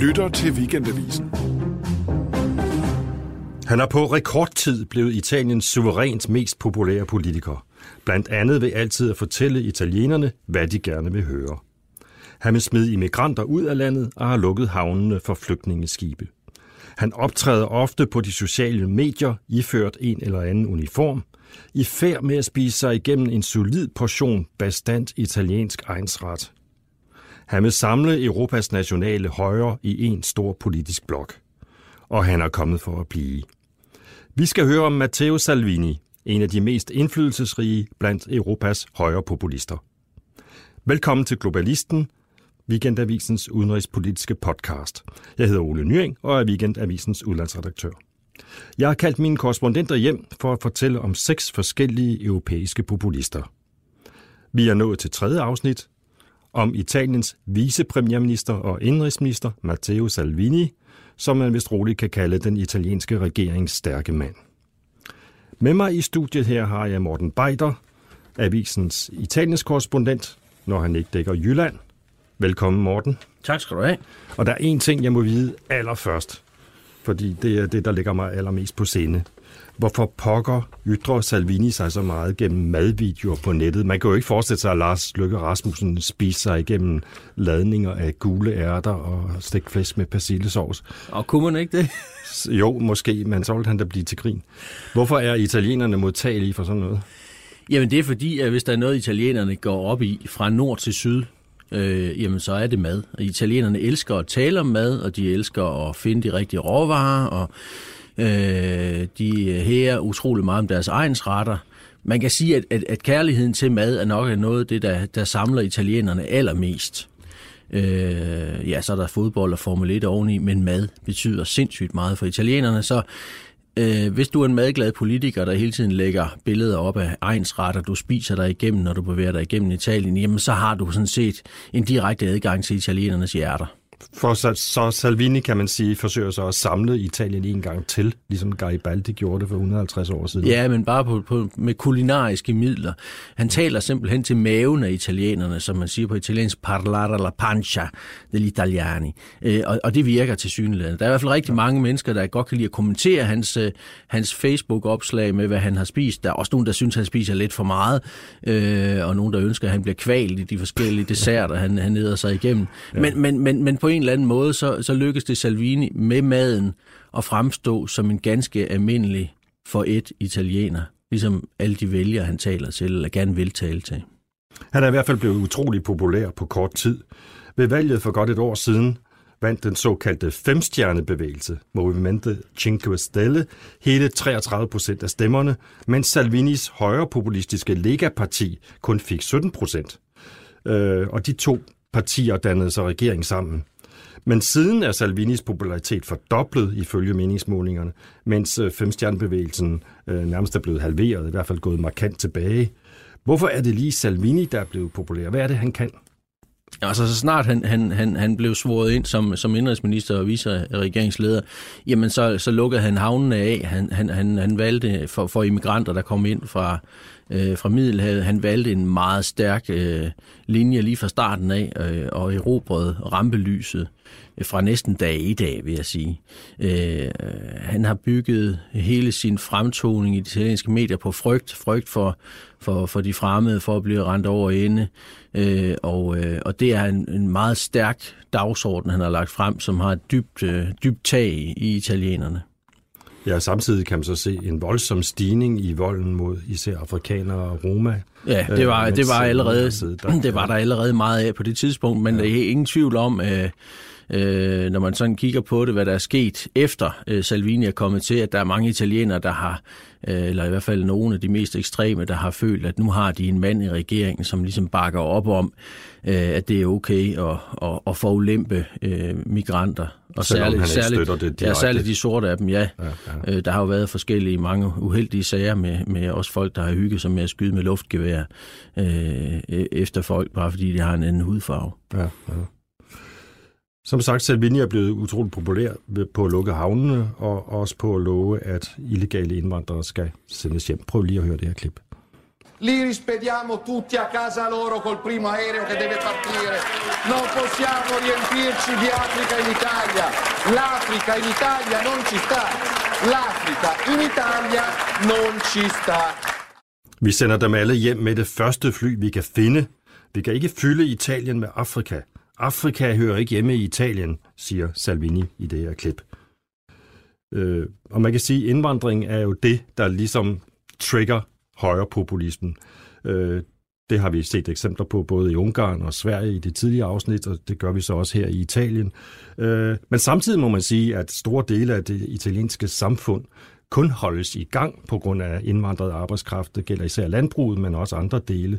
lytter til Weekendavisen. Han er på rekordtid blevet Italiens suverænt mest populære politiker. Blandt andet ved altid at fortælle italienerne, hvad de gerne vil høre. Han vil smide immigranter ud af landet og har lukket havnene for flygtningeskibe. Han optræder ofte på de sociale medier, iført en eller anden uniform, i færd med at spise sig igennem en solid portion bastant italiensk egensret, han vil samle Europas nationale højre i en stor politisk blok. Og han er kommet for at blive. Vi skal høre om Matteo Salvini, en af de mest indflydelsesrige blandt Europas højre populister. Velkommen til Globalisten, Weekendavisens udenrigspolitiske podcast. Jeg hedder Ole Nyring og er Weekendavisens udlandsredaktør. Jeg har kaldt mine korrespondenter hjem for at fortælle om seks forskellige europæiske populister. Vi er nået til tredje afsnit om Italiens vicepremierminister og indrigsminister Matteo Salvini, som man vist roligt kan kalde den italienske regerings stærke mand. Med mig i studiet her har jeg Morten Beider, avisens Italiens korrespondent, når han ikke dækker Jylland. Velkommen, Morten. Tak skal du have. Og der er en ting, jeg må vide allerførst, fordi det er det, der ligger mig allermest på scene. Hvorfor pokker ytrer Salvini sig så meget gennem madvideoer på nettet? Man kan jo ikke forestille sig, at Lars Løkke Rasmussen spiser sig igennem ladninger af gule ærter og stegt flæsk med persillesovs. Og kunne man ikke det? Jo, måske, men så vil han da blive til grin. Hvorfor er italienerne modtagelige for sådan noget? Jamen det er fordi, at hvis der er noget, italienerne går op i fra nord til syd, øh, jamen så er det mad. Og italienerne elsker at tale om mad, og de elsker at finde de rigtige råvarer, og øh, de hærer utrolig meget om deres egensretter. Man kan sige, at, at, at kærligheden til mad er nok noget af det, der, der samler italienerne allermest. Øh, ja, så er der fodbold og Formel 1 oveni, men mad betyder sindssygt meget for italienerne, så øh, hvis du er en madglad politiker, der hele tiden lægger billeder op af egensretter, du spiser dig igennem, når du bevæger dig igennem Italien, jamen så har du sådan set en direkte adgang til italienernes hjerter. For så, så Salvini, kan man sige, forsøger så at samle Italien en gang til, ligesom Garibaldi gjorde det for 150 år siden. Ja, men bare på, på, med kulinariske midler. Han taler simpelthen til maven af italienerne, som man siger på italiensk, parlare la pancia degli italiani. Øh, og, og det virker til synligheden. Der er i hvert fald rigtig mange mennesker, der godt kan lide at kommentere hans, øh, hans Facebook-opslag med, hvad han har spist. Der er også nogen, der synes, han spiser lidt for meget, øh, og nogen, der ønsker, at han bliver kvalt i de forskellige desserter, han, han neder sig igennem. Ja. Men, men, men, men på på en eller anden måde, så, så lykkes det Salvini med maden at fremstå som en ganske almindelig for et italiener. Ligesom alle de vælgere, han taler til, eller gerne vil tale til. Han er i hvert fald blevet utrolig populær på kort tid. Ved valget for godt et år siden vandt den såkaldte femstjernebevægelse, Movimento Cinque Stelle, hele 33 procent af stemmerne, mens Salvinis højrepopulistiske Lega-parti kun fik 17 procent. Øh, og de to partier dannede sig regering sammen. Men siden er Salvinis popularitet fordoblet ifølge meningsmålingerne, mens øh, femstjernebevægelsen øh, nærmest er blevet halveret, i hvert fald gået markant tilbage. Hvorfor er det lige Salvini, der er blevet populær? Hvad er det, han kan? Altså, så snart han, han, han, han blev svoret ind som, som indrigsminister og vice-regeringsleder, øh, jamen så, så lukkede han havnene af. Han, han, han, han valgte for, for immigranter, der kom ind fra, øh, fra Middelhavet, han valgte en meget stærk øh, linje lige fra starten af øh, og erobrede rampelyset øh, fra næsten dag i dag, vil jeg sige. Øh, han har bygget hele sin fremtoning i de italienske medier på frygt, frygt for, for, for de fremmede, for at blive rent over ende. Øh, og, øh, og det er en, en meget stærk dagsorden, han har lagt frem, som har et dybt, øh, dybt tag i, i italienerne. Ja, samtidig kan man så se en voldsom stigning i volden mod især afrikanere og roma. Ja, det var, øh, det var allerede, det var der allerede meget af på det tidspunkt, men ja. der er ingen tvivl om, øh, øh, når man sådan kigger på det, hvad der er sket efter øh, Salvini er kommet til, at der er mange italienere, der har, øh, eller i hvert fald nogle af de mest ekstreme, der har følt, at nu har de en mand i regeringen, som ligesom bakker op om, øh, at det er okay at, at, at forulempe øh, migranter. Og særligt, særligt, det ja, særligt de sorte af dem, ja. ja, ja. Øh, der har jo været forskellige, mange uheldige sager med, med også folk, der har hygget sig med at skyde med luftgevær øh, e-, efter folk, bare fordi de har en anden hudfarve. Ja, ja. Som sagt, Salvini er blevet utroligt populær på at lukke havnene, og også på at love, at illegale indvandrere skal sendes hjem. Prøv lige at høre det her klip. li rispediamo tutti a casa loro col primo aereo che deve partire. Non possiamo riempirci di Africa in Italia. L'Africa in Italia non ci sta. L'Africa in Italia non ci sta. Vi sender dem alle hjem med det første fly, vi kan finde. Vi kan ikke fylde Italien med Afrika. Afrika hører ikke hjemme i Italien, siger Salvini i det her klip. Øh, og man kan sige, at indvandring er jo det, der ligesom trigger højrepopulismen. Øh, det har vi set eksempler på både i Ungarn og Sverige i det tidligere afsnit, og det gør vi så også her i Italien. Øh, men samtidig må man sige, at store dele af det italienske samfund kun holdes i gang på grund af indvandret arbejdskraft. Det gælder især landbruget, men også andre dele.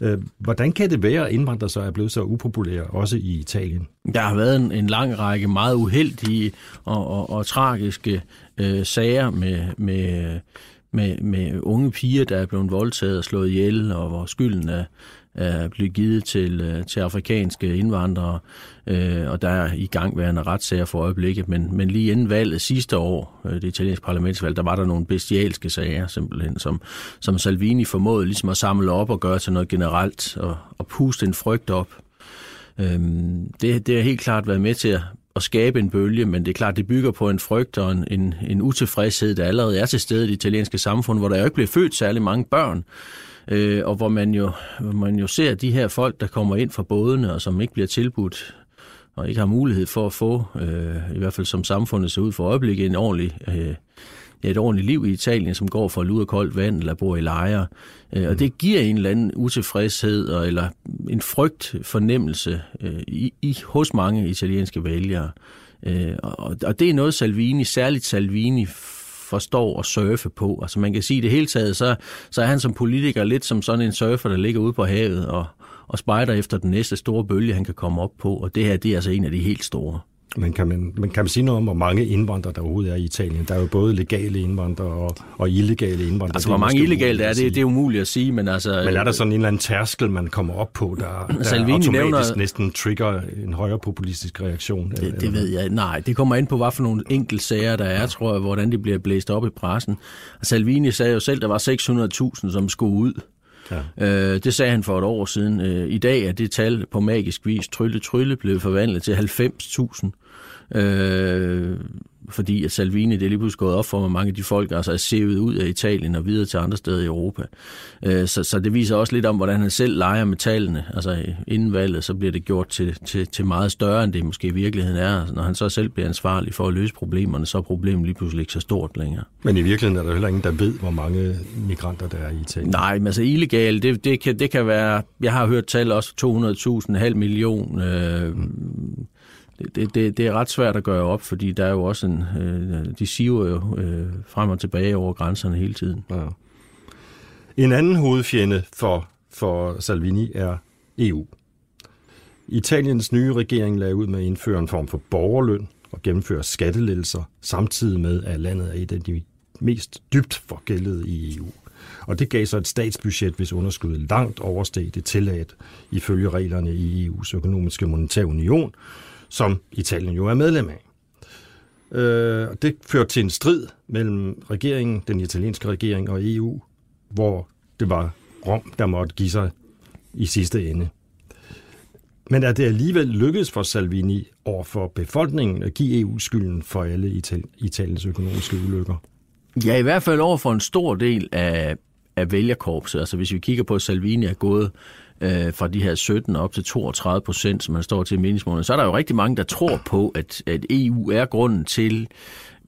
Øh, hvordan kan det være, at indvandrere så er blevet så upopulære, også i Italien? Der har været en, en lang række meget uheldige og, og, og tragiske øh, sager med, med, med, med unge piger, der er blevet voldtaget og slået ihjel, og hvor skylden er, Øh, er blevet givet til, øh, til afrikanske indvandrere, øh, og der er i gangværende retssager for øjeblikket. Men, men lige inden valget sidste år, øh, det italienske parlamentsvalg, der var der nogle bestialske sager simpelthen, som, som Salvini formåede ligesom at samle op og gøre til noget generelt, og, og puste en frygt op. Øh, det, det har helt klart været med til at, at skabe en bølge, men det er klart, det bygger på en frygt og en, en, en utilfredshed, der allerede er til stede i det italienske samfund, hvor der jo ikke bliver født særlig mange børn øh, og hvor man, jo, hvor man jo ser de her folk, der kommer ind fra bådene, og som ikke bliver tilbudt og ikke har mulighed for at få, øh, i hvert fald som samfundet ser ud for øjeblikket, en ordentlig, øh, et ordentligt liv i Italien, som går for lud og koldt vand eller bor i lejre. Øh, og det giver en eller anden utilfredshed og, eller en frygt fornemmelse øh, i, i, hos mange italienske vælgere. Øh, og, og det er noget Salvini, særligt Salvini, forstår at surfe på. Altså man kan sige det hele taget, så, så er han som politiker lidt som sådan en surfer, der ligger ude på havet og, og spejder efter den næste store bølge, han kan komme op på. Og det her, det er altså en af de helt store. Men kan man, men kan man sige noget om, hvor mange indvandrere der overhovedet er i Italien? Der er jo både legale indvandrere og, og illegale indvandrere. Altså, hvor mange illegale der er, det, det er umuligt at sige, men altså... Men er der sådan en eller anden tærskel, man kommer op på, der, der Salvini automatisk nævner, næsten trigger en højere populistisk reaktion? Det, det ved jeg Nej, det kommer ind på, hvad for nogle enkelte sager der er, tror jeg, hvordan de bliver blæst op i pressen. Salvini sagde jo selv, at der var 600.000, som skulle ud. Ja. Øh, det sagde han for et år siden. Øh, I dag er det tal på magisk vis trylle trylle blevet forvandlet til 90.000. Øh, fordi at Salvini, det er lige pludselig gået op for, hvor mange af de folk altså er sevet ud af Italien og videre til andre steder i Europa. Øh, så, så det viser også lidt om, hvordan han selv leger med tallene. Altså inden valget, så bliver det gjort til, til, til meget større, end det måske i virkeligheden er. Når han så selv bliver ansvarlig for at løse problemerne, så er problemet lige pludselig ikke så stort længere. Men i virkeligheden er der heller ingen, der ved, hvor mange migranter der er i Italien. Nej, men altså illegale, det, det, kan, det kan være, jeg har hørt tal også 200.000, halv million, øh, mm det, det, det er ret svært at gøre op, fordi der er jo også en, øh, de siver jo øh, frem og tilbage over grænserne hele tiden. Ja. En anden hovedfjende for, for Salvini er EU. Italiens nye regering lagde ud med at indføre en form for borgerløn og gennemføre skattelettelser, samtidig med, at landet er et af de mest dybt forgældede i EU. Og det gav så et statsbudget, hvis underskuddet langt oversteg det tilladt ifølge reglerne i EU's økonomiske monetære union, som Italien jo er medlem af. Øh, det førte til en strid mellem regeringen, den italienske regering og EU, hvor det var Rom, der måtte give sig i sidste ende. Men er det alligevel lykkedes for Salvini over for befolkningen at give EU skylden for alle Italiens økonomiske ulykker? Ja, i hvert fald over for en stor del af, af vælgerkorpset. Altså hvis vi kigger på, at Salvini er gået øh, fra de her 17 op til 32 procent, som man står til i meningsmålene, så er der jo rigtig mange, der tror på, at, at EU er grunden til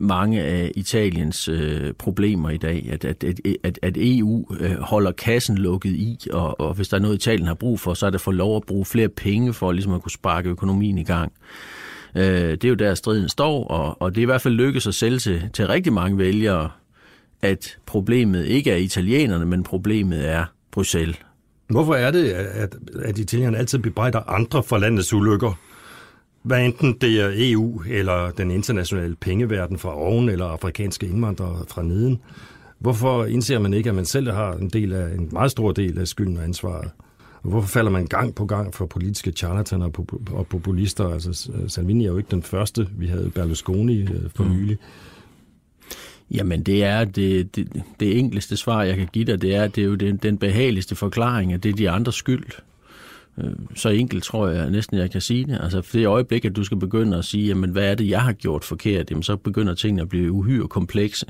mange af Italiens øh, problemer i dag, at, at, at, at EU øh, holder kassen lukket i, og, og hvis der er noget, Italien har brug for, så er det for lov at bruge flere penge for ligesom at kunne sparke økonomien i gang. Øh, det er jo der, striden står, og, og det er i hvert fald lykkedes at sælge til, til rigtig mange vælgere, at problemet ikke er italienerne, men problemet er Bruxelles. Hvorfor er det, at, at italienerne altid bebrejder andre for landets ulykker? Hvad enten det er EU eller den internationale pengeverden fra oven eller afrikanske indvandrere fra neden. Hvorfor indser man ikke, at man selv har en, del af, en meget stor del af skylden og ansvaret? Og hvorfor falder man gang på gang for politiske charlataner og populister? Altså, Salvini er jo ikke den første. Vi havde Berlusconi øh, for mm. Jamen, det er det, det, det enkleste svar, jeg kan give dig, det er, det er jo den, den behageligste forklaring, at det er de andres skyld. Øh, så enkelt tror jeg næsten, jeg kan sige det. Altså, for det øjeblik, at du skal begynde at sige, jamen, hvad er det, jeg har gjort forkert, jamen, så begynder tingene at blive uhyre komplekse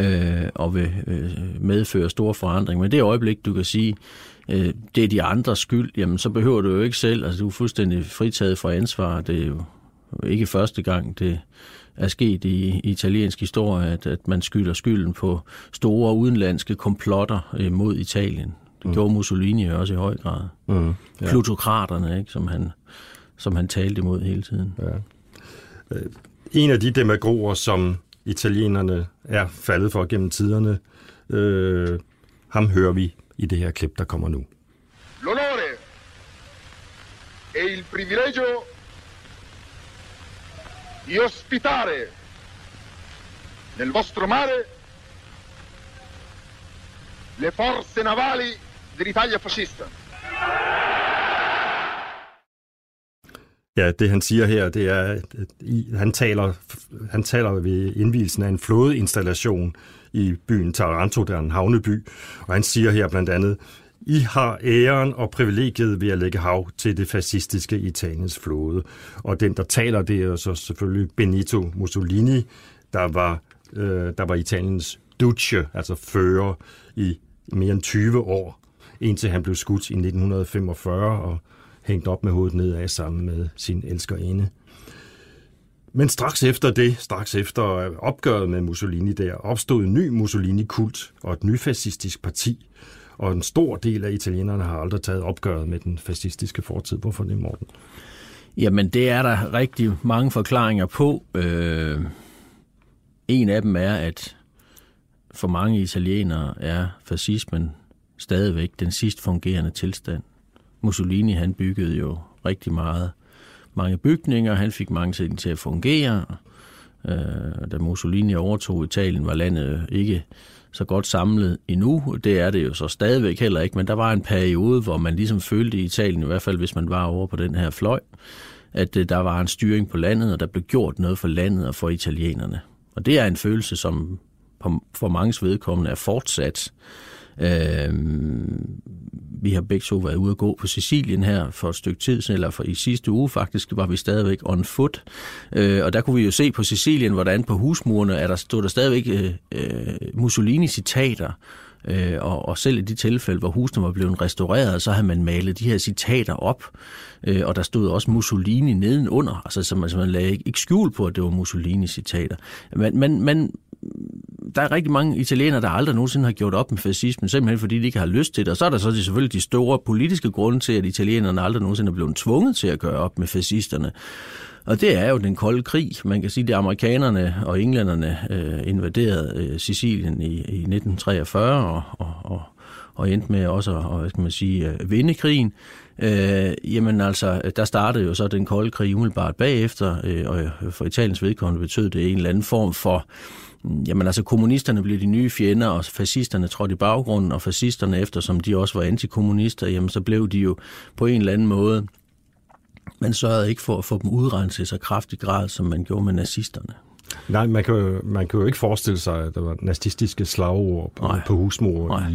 øh, og vil øh, medføre store forandringer. Men det øjeblik, du kan sige, øh, det er de andres skyld, jamen, så behøver du jo ikke selv, altså, du er fuldstændig fritaget fra ansvar. Det er jo ikke første gang, det er sket i, i italiensk historie, at, at man skylder skylden på store udenlandske komplotter øh, mod Italien. Det mm. gjorde Mussolini også i høj grad. Mm. Ja. Plutokraterne, ikke, som, han, som han talte imod hele tiden. Ja. Øh, en af de demagoger, som italienerne er faldet for gennem tiderne, øh, ham hører vi i det her klip, der kommer nu. L'onore e il privilegio di ospitare nel vostro mare le forze navali dell'Italia fascista. Ja, det han siger her, det er, at han taler, han taler ved indvielsen af en flådeinstallation i byen Taranto, der er en havneby, og han siger her blandt andet, i har æren og privilegiet ved at lægge hav til det fascistiske Italiens flåde. Og den, der taler, det er så selvfølgelig Benito Mussolini, der var, øh, der var Italiens duce, altså fører i mere end 20 år, indtil han blev skudt i 1945 og hængt op med hovedet nedad sammen med sin elskerinde. Men straks efter det, straks efter opgøret med Mussolini der, opstod en ny Mussolini-kult og et nyfascistisk parti, og en stor del af italienerne har aldrig taget opgøret med den fascistiske fortid. Hvorfor det, Morten? Jamen, det er der rigtig mange forklaringer på. Øh, en af dem er, at for mange italienere er fascismen stadigvæk den sidst fungerende tilstand. Mussolini han byggede jo rigtig meget mange bygninger, han fik mange ting til at fungere. Øh, da Mussolini overtog Italien, var landet ikke så godt samlet endnu. Det er det jo så stadigvæk heller ikke, men der var en periode, hvor man ligesom følte i Italien, i hvert fald hvis man var over på den her fløj, at øh, der var en styring på landet, og der blev gjort noget for landet og for italienerne. Og det er en følelse, som for mange vedkommende er fortsat. Øh, vi har begge to været ude at gå på Sicilien her for et stykke tid eller for i sidste uge faktisk, var vi stadigvæk on foot. Øh, og der kunne vi jo se på Sicilien, hvordan på husmurene er der, stod der stadigvæk øh, øh, Mussolini-citater, Øh, og, og selv i de tilfælde, hvor husene var blevet restaureret, så havde man malet de her citater op, øh, og der stod også Mussolini nedenunder, altså så man, så man lagde ikke, ikke skjul på, at det var Mussolini-citater. Men, men, men der er rigtig mange italienere, der aldrig nogensinde har gjort op med fascismen, simpelthen fordi de ikke har lyst til det. Og så er der så selvfølgelig de store politiske grunde til, at italienerne aldrig nogensinde er blevet tvunget til at gøre op med fascisterne. Og det er jo den kolde krig. Man kan sige, at amerikanerne og englænderne øh, invaderede øh, Sicilien i, i 1943 og, og, og, og endte med også at hvad skal man sige, øh, vinde krigen. Øh, jamen altså, der startede jo så den kolde krig umiddelbart bagefter, øh, og for Italiens vedkommende betød det en eller anden form for mm, Jamen altså, kommunisterne blev de nye fjender, og fascisterne trådte i baggrunden, og fascisterne, eftersom de også var antikommunister, jamen så blev de jo på en eller anden måde, man sørgede ikke for at få dem udrenset så kraftig grad, som man gjorde med nazisterne. Nej, man kan, jo, man kan jo ikke forestille sig, at der var nazistiske slagord på, Nej. på husmor i,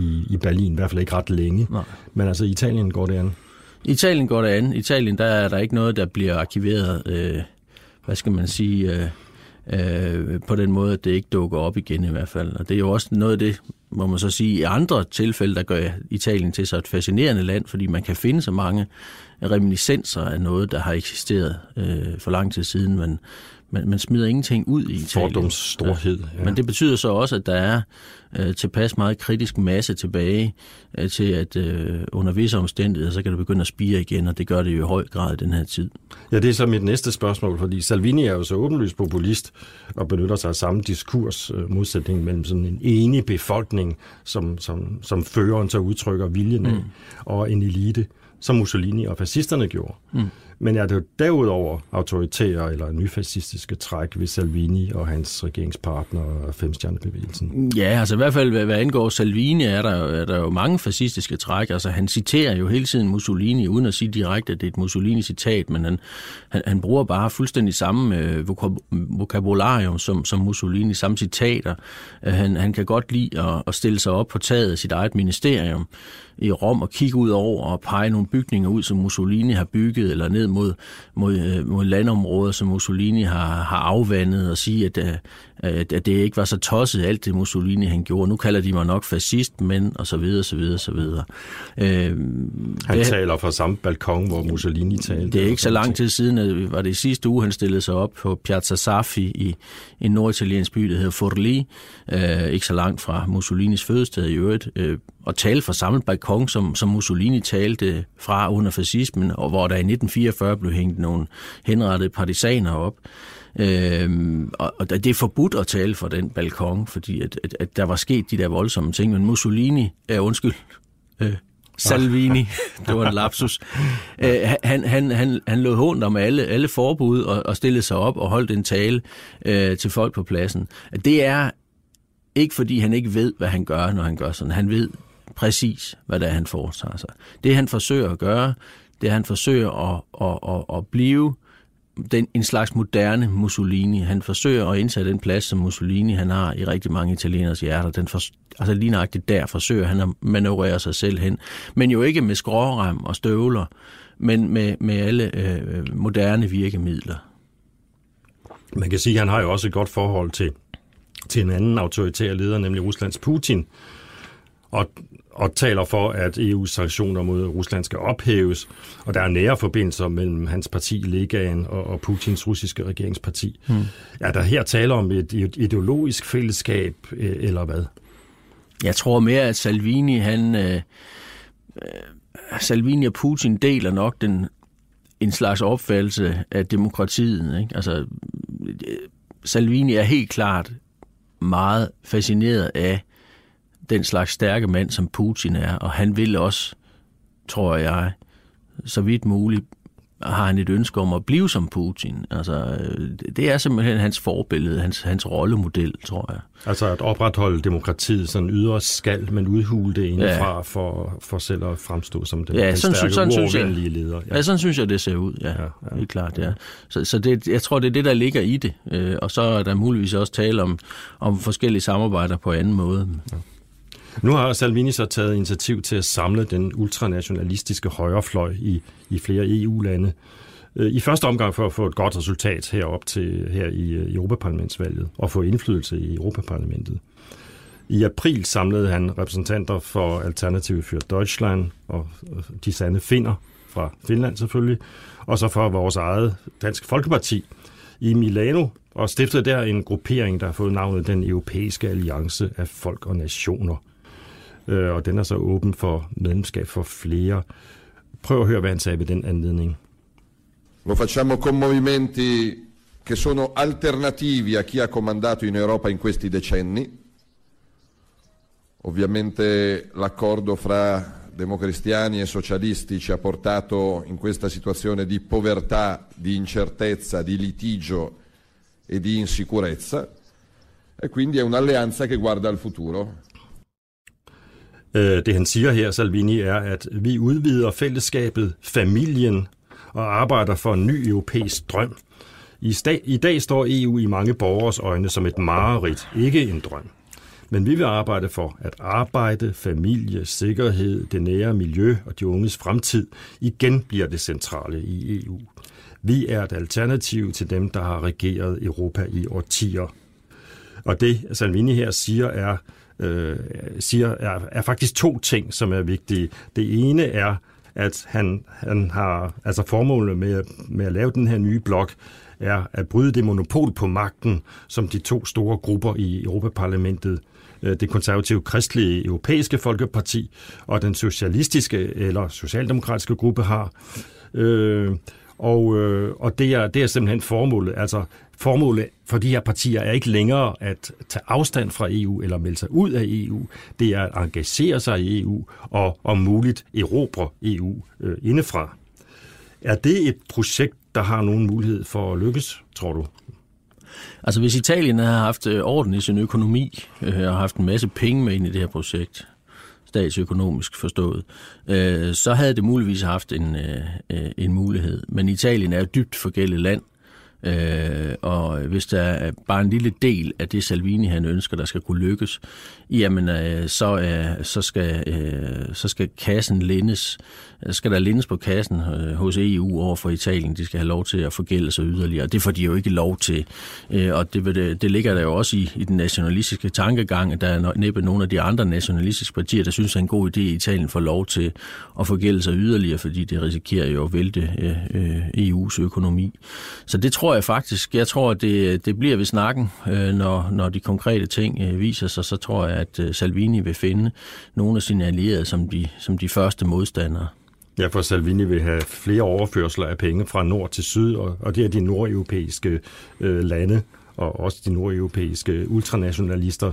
i, i Berlin, i hvert fald ikke ret længe. Nej. Men altså, i Italien går det an. I Italien går det an. I Italien, der er der ikke noget, der bliver arkiveret, øh, hvad skal man sige, øh, øh, på den måde, at det ikke dukker op igen i hvert fald. Og det er jo også noget af det, må man så sige, i andre tilfælde, der gør Italien til så et fascinerende land, fordi man kan finde så mange reminiscenser af noget, der har eksisteret øh, for lang tid siden, men man, man smider ingenting ud i Italien. Fordoms storhed. Ja. Men det betyder så også, at der er øh, tilpas meget kritisk masse tilbage øh, til, at øh, under visse omstændigheder, så kan det begynde at spire igen, og det gør det jo i høj grad i den her tid. Ja, det er så mit næste spørgsmål, fordi Salvini er jo så åbenlyst populist og benytter sig af samme diskurs, øh, modsætning mellem sådan en enig befolkning, som, som, som føreren så udtrykker viljen af, mm. og en elite, som Mussolini og fascisterne gjorde. Mm. Men er det derudover autoritære eller nyfascistiske træk ved Salvini og hans regeringspartner og Femstjernebevægelsen? Ja, altså i hvert fald hvad, hvad angår Salvini, er der, er der jo mange fascistiske træk. Altså han citerer jo hele tiden Mussolini, uden at sige direkte, at det er et Mussolini-citat, men han, han, han bruger bare fuldstændig samme øh, vokabularium som, som Mussolini, samme citater. Øh, han, han kan godt lide at, at stille sig op på taget af sit eget ministerium i Rom og kigge ud over og pege nogle bygninger ud, som Mussolini har bygget, eller ned mod, mod, øh, mod landområder, som Mussolini har, har afvandet, og sige, at, øh, at, at det ikke var så tosset alt det Mussolini han gjorde. Nu kalder de mig nok fascist, men og så videre, så videre, så videre. Øh, han det, taler fra samme balkon, hvor Mussolini talte. Det er ikke så lang tid siden, at var det i sidste uge, han stillede sig op på Piazza Saffi i en norditaliensk by, der hedder Forlì, øh, ikke så langt fra Mussolinis fødested i øvrigt, øh, og talte fra samme balkon, som, som Mussolini talte fra under fascismen, og hvor der i 1944 blev hængt nogle henrettede partisaner op. Øhm, og, og det er forbudt at tale fra den balkon, fordi at, at, at der var sket de der voldsomme ting, men Mussolini, er øh, undskyld, øh, Salvini, det var en lapsus. Øh, han, han, han, han lå hånd om alle, alle forbud og, og stillede sig op og holdt en tale øh, til folk på pladsen. Det er ikke fordi han ikke ved, hvad han gør, når han gør sådan. Han ved præcis, hvad det er, han foretager sig. Det han forsøger at gøre, det er, han forsøger at, at, at, at blive den, en slags moderne Mussolini. Han forsøger at indtage den plads, som Mussolini han har i rigtig mange italieners hjerter. Den for, altså lige nøjagtigt der forsøger han at manøvrere sig selv hen. Men jo ikke med skrårem og støvler, men med, med alle øh, moderne virkemidler. Man kan sige, at han har jo også et godt forhold til, til en anden autoritær leder, nemlig Ruslands Putin. Og og taler for, at EU's sanktioner mod Rusland skal ophæves, og der er nære forbindelser mellem hans parti, Legaen, og, og Putins russiske regeringsparti. Hmm. Er der her tale om et, ideologisk fællesskab, øh, eller hvad? Jeg tror mere, at Salvini, han... Øh, øh, Salvini og Putin deler nok den en slags opfattelse af demokratiet. Ikke? Altså, Salvini er helt klart meget fascineret af den slags stærke mand, som Putin er, og han vil også, tror jeg, så vidt muligt, har han et ønske om at blive som Putin. Altså, det er simpelthen hans forbillede, hans, hans rollemodel, tror jeg. Altså at opretholde demokratiet, sådan ydre skal, men udhule det indefra ja. for, for selv at fremstå som den, ja, den sådan, stærke, sådan, synes jeg, leder. Ja. ja, sådan synes jeg, det ser ud, ja. ja, ja. Helt klart, ja. Så, så det, jeg tror, det er det, der ligger i det. Øh, og så er der muligvis også tale om, om forskellige samarbejder på anden måde. Ja. Nu har Salvini så taget initiativ til at samle den ultranationalistiske højrefløj i, i flere EU-lande. Øh, I første omgang for at få et godt resultat herop til her i øh, Europaparlamentsvalget og få indflydelse i Europaparlamentet. I april samlede han repræsentanter for Alternative für Deutschland og øh, de sande finder fra Finland selvfølgelig, og så for vores eget Dansk Folkeparti i Milano, og stiftede der en gruppering, der har fået navnet Den Europæiske Alliance af Folk og Nationer – øh, og den er så åben for medlemskab for flere. Prøv at høre, hvad han sagde ved den anledning. Lo facciamo con movimenti che sono alternativi a chi ha comandato in Europa in questi decenni. Ovviamente l'accordo fra democristiani e socialisti ci ha portato in questa situazione di povertà, di incertezza, di litigio e di insicurezza e quindi è un'alleanza che guarda al futuro. Øh, det han siger her, Salvini, er, at vi udvider fællesskabet, familien og arbejder for en ny europæisk drøm. I, sta- I dag står EU i mange borgers øjne som et mareridt, ikke en drøm. Men vi vil arbejde for, at arbejde, familie, sikkerhed, det nære miljø og de unges fremtid igen bliver det centrale i EU. Vi er et alternativ til dem, der har regeret Europa i årtier. Og det Salvini her siger er, øh, siger, er, er faktisk to ting, som er vigtige. Det ene er, at han, han har, altså formålet med, med at lave den her nye blok, er at bryde det monopol på magten, som de to store grupper i Europaparlamentet, øh, det konservative kristelige europæiske folkeparti og den socialistiske eller socialdemokratiske gruppe har. Øh, og, øh, og det, er, det er simpelthen formålet. Altså, formålet for de her partier er ikke længere at tage afstand fra EU eller melde sig ud af EU. Det er at engagere sig i EU og om muligt erobre EU øh, indefra. Er det et projekt, der har nogen mulighed for at lykkes, tror du? Altså hvis Italien havde haft øh, orden i sin økonomi øh, og haft en masse penge med ind i det her projekt, statsøkonomisk forstået, øh, så havde det muligvis haft en, øh, øh en mulighed. Men Italien er et dybt forgældet land, Øh, og hvis der er bare en lille del af det, Salvini han ønsker, der skal kunne lykkes, jamen øh, så, øh, så, skal, øh, så skal kassen lindes, skal der lindes på kassen øh, hos EU over for Italien. De skal have lov til at forgælde sig yderligere. Det får de jo ikke lov til. Øh, og det, det, øh, det ligger der jo også i, i den nationalistiske tankegang, at der er næppe nogle af de andre nationalistiske partier, der synes, det er en god idé, at Italien får lov til at forgælde sig yderligere, fordi det risikerer jo at vælte øh, øh, EU's økonomi. Så det tror jeg faktisk. Jeg tror, at det, det bliver ved snakken, øh, når, når de konkrete ting øh, viser sig. Så tror jeg, at øh, Salvini vil finde nogle af sine allierede som de, som de første modstandere. Ja, for Salvini vil have flere overførsler af penge fra nord til syd, og, og det er de nordeuropæiske øh, lande, og også de nordeuropæiske ultranationalister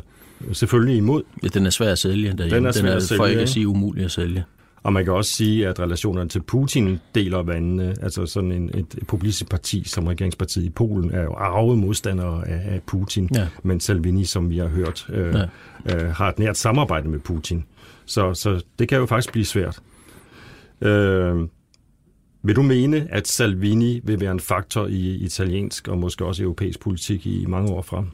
selvfølgelig imod. Ja, den er svær at sælge derhjemme. Den er, svær den er at sælge, for ikke at sige umulig at sælge. Og man kan også sige, at relationerne til Putin deler vandene. Altså sådan en, et populistisk parti som regeringspartiet i Polen er jo arve modstandere af, af Putin, ja. men Salvini, som vi har hørt, øh, ja. øh, har et nært samarbejde med Putin. Så, så det kan jo faktisk blive svært. Øh, vil du mene, at Salvini vil være en faktor i italiensk og måske også europæisk politik i mange år frem?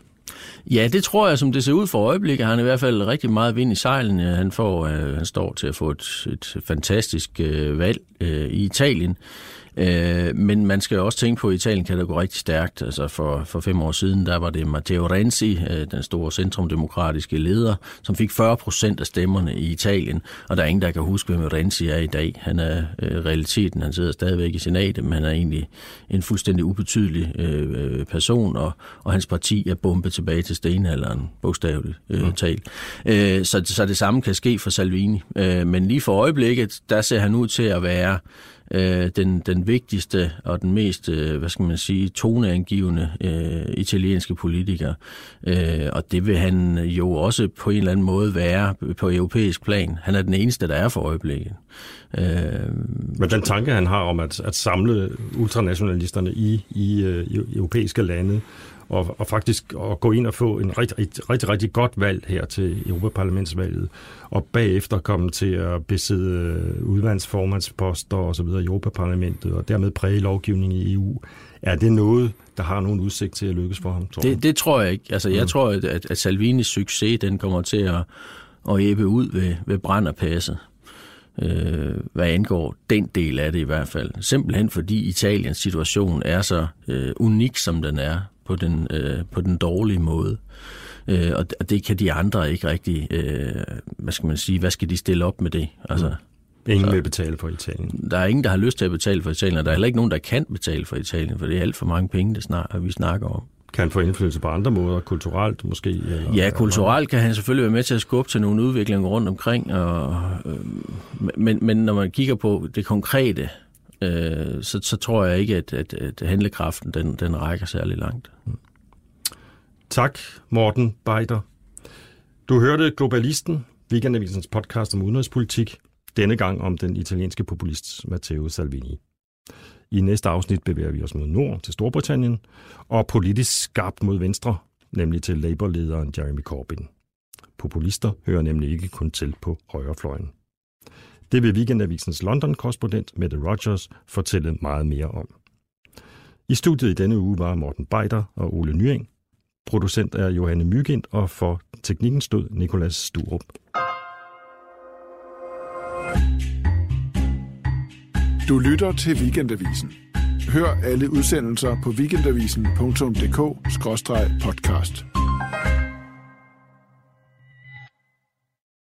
Ja, det tror jeg, som det ser ud for øjeblikket. Han er i hvert fald rigtig meget vind i sejlen. Han, får, øh, han står til at få et, et fantastisk øh, valg øh, i Italien. Øh, men man skal også tænke på, at Italien kan det gå rigtig stærkt. Altså for, for fem år siden, der var det Matteo Renzi, øh, den store centrumdemokratiske leder, som fik 40 procent af stemmerne i Italien. Og der er ingen, der kan huske, hvem Renzi er i dag. Han er øh, realiteten, han sidder stadigvæk i senatet, men han er egentlig en fuldstændig ubetydelig øh, person, og, og hans parti er bombet tilbage til stenalderen, bogstaveligt øh, mm. talt. Øh, så, så det samme kan ske for Salvini. Øh, men lige for øjeblikket, der ser han ud til at være øh, den, den vigtigste og den mest, øh, hvad skal man sige, toneangivende øh, italienske politiker. Øh, og det vil han jo også på en eller anden måde være på europæisk plan. Han er den eneste, der er for øjeblikket. Øh, Men den tanke, han har om at, at samle ultranationalisterne i, i, øh, i europæiske lande, og, og faktisk at gå ind og få en rigtig, rigtig, rigtig, rigtig godt valg her til Europaparlamentsvalget, og bagefter komme til at besidde udvalgsformandsposter og så videre i Europaparlamentet, og dermed præge lovgivning i EU. Er det noget, der har nogen udsigt til at lykkes for ham? Tror det, det tror jeg ikke. Altså, jeg mm. tror, at, at Salvinis succes, den kommer til at, at æbe ud ved, ved passe øh, hvad angår den del af det i hvert fald. Simpelthen fordi Italiens situation er så øh, unik, som den er på den, øh, på den dårlige måde. Øh, og det kan de andre ikke rigtig, øh, hvad skal man sige, hvad skal de stille op med det? Altså, mm. Ingen så, vil betale for Italien. Der er ingen, der har lyst til at betale for Italien, og der er heller ikke nogen, der kan betale for Italien, for det er alt for mange penge, det snak, vi snakker om. Kan få indflydelse på andre måder, kulturelt måske? Eller, ja, kulturelt kan han selvfølgelig være med til at skubbe til nogle udviklinger rundt omkring, og, øh, men, men når man kigger på det konkrete, øh, så, så tror jeg ikke, at, at, at handlekraften den, den rækker særlig langt. Mm. Tak, Morten Beider. Du hørte Globalisten, Weekendavisens podcast om udenrigspolitik, denne gang om den italienske populist Matteo Salvini. I næste afsnit bevæger vi os mod nord til Storbritannien, og politisk skarpt mod venstre, nemlig til Labour-lederen Jeremy Corbyn. Populister hører nemlig ikke kun til på højrefløjen. Det vil Weekendavisens London-korrespondent Mette Rogers fortælle meget mere om. I studiet i denne uge var Morten Beider og Ole Nyring. Producent er Johanne Mygind, og for teknikken stod Nikolas Sturup. Du lytter til Weekendavisen. Hør alle udsendelser på weekendavisen.dk-podcast.